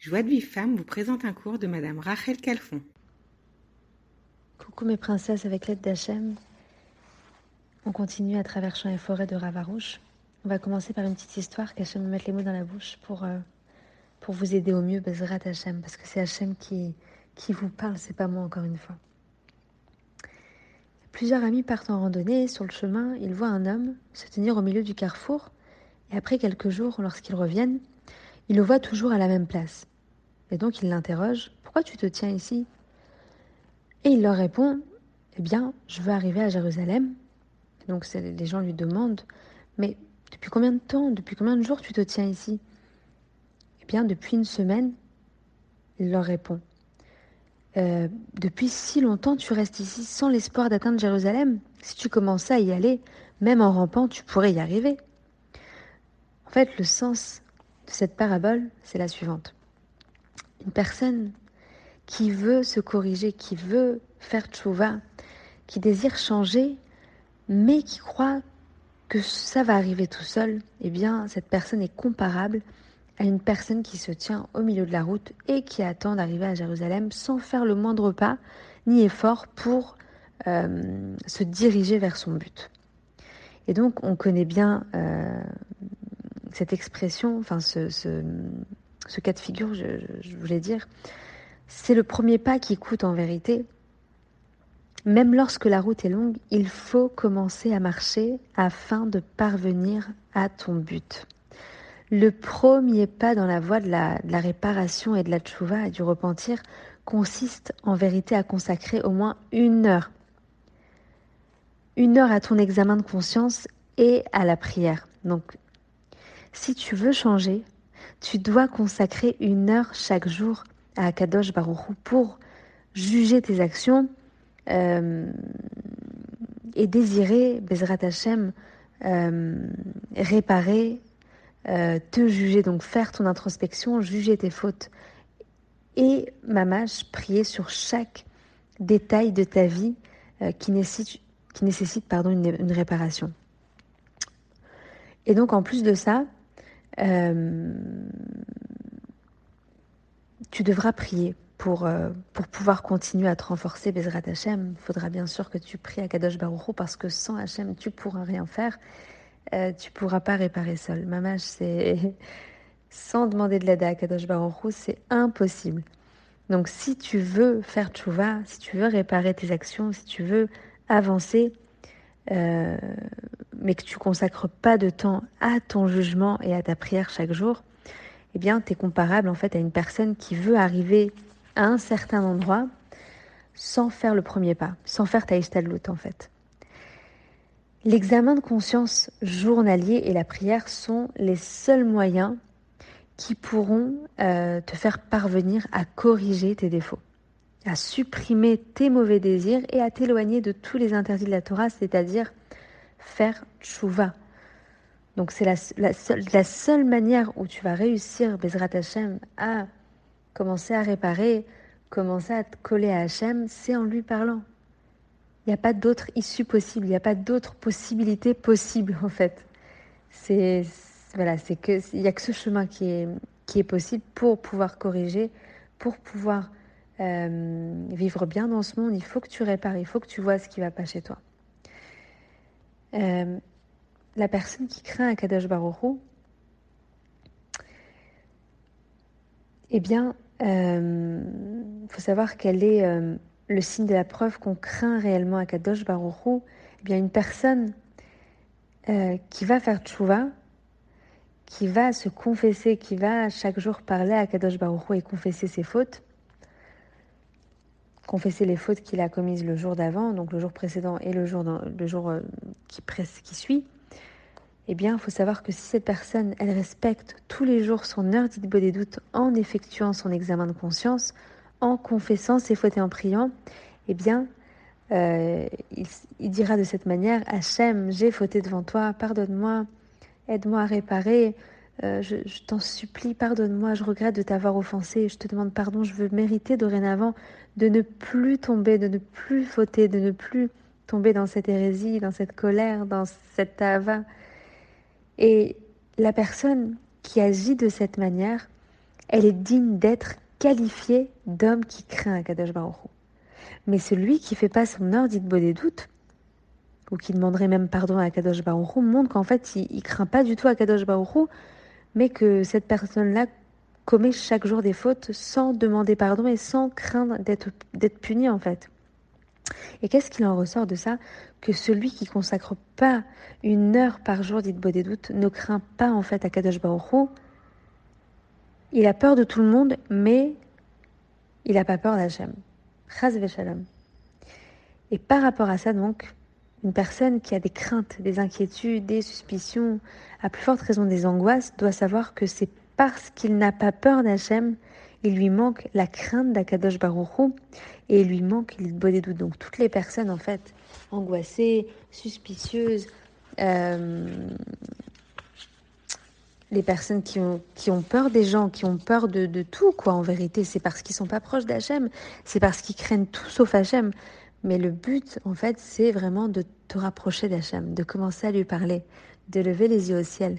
Joie de Vive Femme vous présente un cours de Madame Rachel Calfon. Coucou mes princesses, avec l'aide d'Hachem, on continue à travers champs et forêts de Ravarouche. On va commencer par une petite histoire qu'Hachem me mette les mots dans la bouche pour, euh, pour vous aider au mieux, Bezrat Hachem, parce que c'est Hachem qui, qui vous parle, c'est pas moi encore une fois. Plusieurs amis partent en randonnée sur le chemin, ils voient un homme se tenir au milieu du carrefour et après quelques jours, lorsqu'ils reviennent, ils le voient toujours à la même place. Et donc il l'interroge Pourquoi tu te tiens ici? Et il leur répond Eh bien, je veux arriver à Jérusalem. Donc les gens lui demandent Mais depuis combien de temps, depuis combien de jours tu te tiens ici? Eh bien, depuis une semaine. Il leur répond euh, Depuis si longtemps tu restes ici sans l'espoir d'atteindre Jérusalem? Si tu commençais à y aller, même en rampant, tu pourrais y arriver. En fait, le sens de cette parabole, c'est la suivante une personne qui veut se corriger, qui veut faire tchouva, qui désire changer, mais qui croit que ça va arriver tout seul, eh bien, cette personne est comparable à une personne qui se tient au milieu de la route et qui attend d'arriver à Jérusalem sans faire le moindre pas ni effort pour euh, se diriger vers son but. Et donc, on connaît bien euh, cette expression, enfin, ce, ce cas de figure, je, voulais dire, c'est le premier pas qui coûte en vérité. Même lorsque la route est longue, il faut commencer à marcher afin de parvenir à ton but. Le premier pas dans la voie de la, réparation et de la tchouva et du repentir consiste en vérité à consacrer au moins une heure. Une heure à ton examen de conscience et à la prière. Donc, si tu veux changer, tu dois consacrer une heure chaque jour à Kadosh Baruchou pour juger tes actions euh, et désirer, Bezrat Hashem, euh, réparer, euh, te juger, donc faire ton introspection, juger tes fautes. Et, mamash, prier sur chaque détail de ta vie qui nécessite, pardon, une réparation. Et donc, en plus de ça, euh, tu devras prier pour, euh, pour pouvoir continuer à te renforcer, Bezrat Hashem. Il faudra bien sûr que tu pries à Kadosh Baruch parce que sans Hashem, tu pourras rien faire. Euh, tu pourras pas réparer seul. Mamash, c'est sans demander de l'aide à Kadosh Baruch c'est impossible. Donc si tu veux faire tchouva, si tu veux réparer tes actions, si tu veux avancer, euh, mais que tu consacres pas de temps à ton jugement et à ta prière chaque jour, eh bien, tu es comparable en fait à une personne qui veut arriver à un certain endroit sans faire le premier pas, sans faire ta istadlout en fait. L'examen de conscience journalier et la prière sont les seuls moyens qui pourront euh, te faire parvenir à corriger tes défauts, à supprimer tes mauvais désirs et à t'éloigner de tous les interdits de la Torah, c'est-à-dire faire tchouva. Donc c'est la, la, seule, manière où tu vas réussir, Bezrat Hashem, à commencer à réparer, commencer à te coller à Hashem, c'est en lui parlant. Il n'y a pas d'autre issue possible, il n'y a pas d'autre possibilité possible en fait. C'est voilà, c'est que il y a que ce chemin qui est qui est possible pour pouvoir corriger, pour pouvoir euh, vivre bien dans ce monde. Il faut que tu répares, il faut que tu vois ce qui va pas chez toi. Euh, la personne qui craint un Kadosh Baruchou, eh bien, il euh, faut savoir quel est euh, le signe de la preuve qu'on craint réellement à Kadosh Baruchou. Eh bien, une personne qui va faire tchouva, qui va se confesser, qui va chaque jour parler à Kadosh Baruchou et confesser ses fautes, confesser les fautes qu'il a commises le jour d'avant, donc le jour précédent et le jour, le jour euh, qui, qui suit, eh bien, il faut savoir que si cette personne, elle respecte tous les jours son heure d'idbo des doutes en effectuant son examen de conscience, en confessant ses fautes et en priant, eh bien, euh, il, dira de cette manière Hachem, j'ai fauté devant toi, pardonne-moi, aide-moi à réparer, euh, je, t'en supplie, pardonne-moi, je regrette de t'avoir offensé, je te demande pardon, je veux mériter dorénavant de ne plus tomber, de ne plus fauter, de ne plus tomber dans cette hérésie, dans cette colère, dans cette tava. Et la personne qui agit de cette manière, elle est digne d'être qualifiée d'homme qui craint Akadosh Baruch Hu. Mais celui qui fait pas son heure dit des doutes, ou qui demanderait même pardon à Akadosh Baruch montre qu'en fait, il, ne craint pas du tout Akadosh Baruch Hu, mais que cette personne-là commet chaque jour des fautes sans demander pardon et sans craindre d'être puni en fait. Et qu'est-ce qu'il en ressort de ça? Que celui qui consacre pas une heure par jour dit doutes ne craint pas en fait Akadosh Baruch Hu. Il a peur de tout le monde, mais il n'a pas peur d'Hachem. Chaz Veshalom. Et par rapport à ça, donc, une personne qui a des craintes, des inquiétudes, des suspicions, à plus forte raison des angoisses, doit savoir que c'est parce qu'il n'a pas peur d'Hachem, il lui manque la crainte d'Akadosh Baruchou et il lui manque il des doutes. Donc toutes les personnes en fait angoissées, suspicieuses, euh, les personnes qui ont, qui ont peur des gens, qui ont peur de, tout, quoi, en vérité, c'est parce qu'ils sont pas proches d'Hachem, c'est parce qu'ils craignent tout sauf Hachem. Mais le but, en fait, c'est vraiment de te rapprocher d'Hachem, de commencer à lui parler, de lever les yeux au ciel,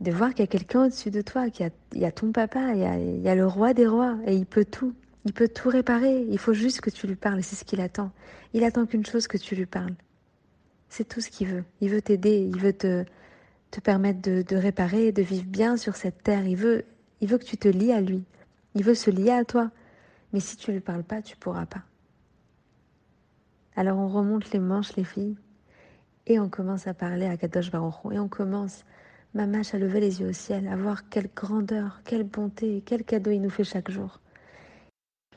de voir qu'il y a quelqu'un au-dessus de toi, qu'il y, a ton papa, il y, a, le roi des rois, et il peut tout. Il peut tout réparer. Il faut juste que tu lui parles, c'est ce qu'il attend. Il attend qu'une chose, que tu lui parles. C'est tout ce qu'il veut. Il veut t'aider, il veut te, te permettre de, réparer, de vivre bien sur cette terre. Il veut, il veut que tu te lies à lui. Il veut se lier à toi. Mais si tu lui parles pas, tu pourras pas. Alors on remonte les manches, les filles, et on commence à parler à Kadosh Baruch et on commence, ma mâche, à lever les yeux au ciel, à voir quelle grandeur, quelle bonté, quel cadeau il nous fait chaque jour.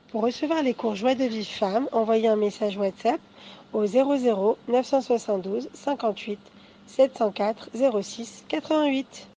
Pour recevoir les cours Joie de vie femme, envoyez un message WhatsApp au 00 972 58 704 06 88.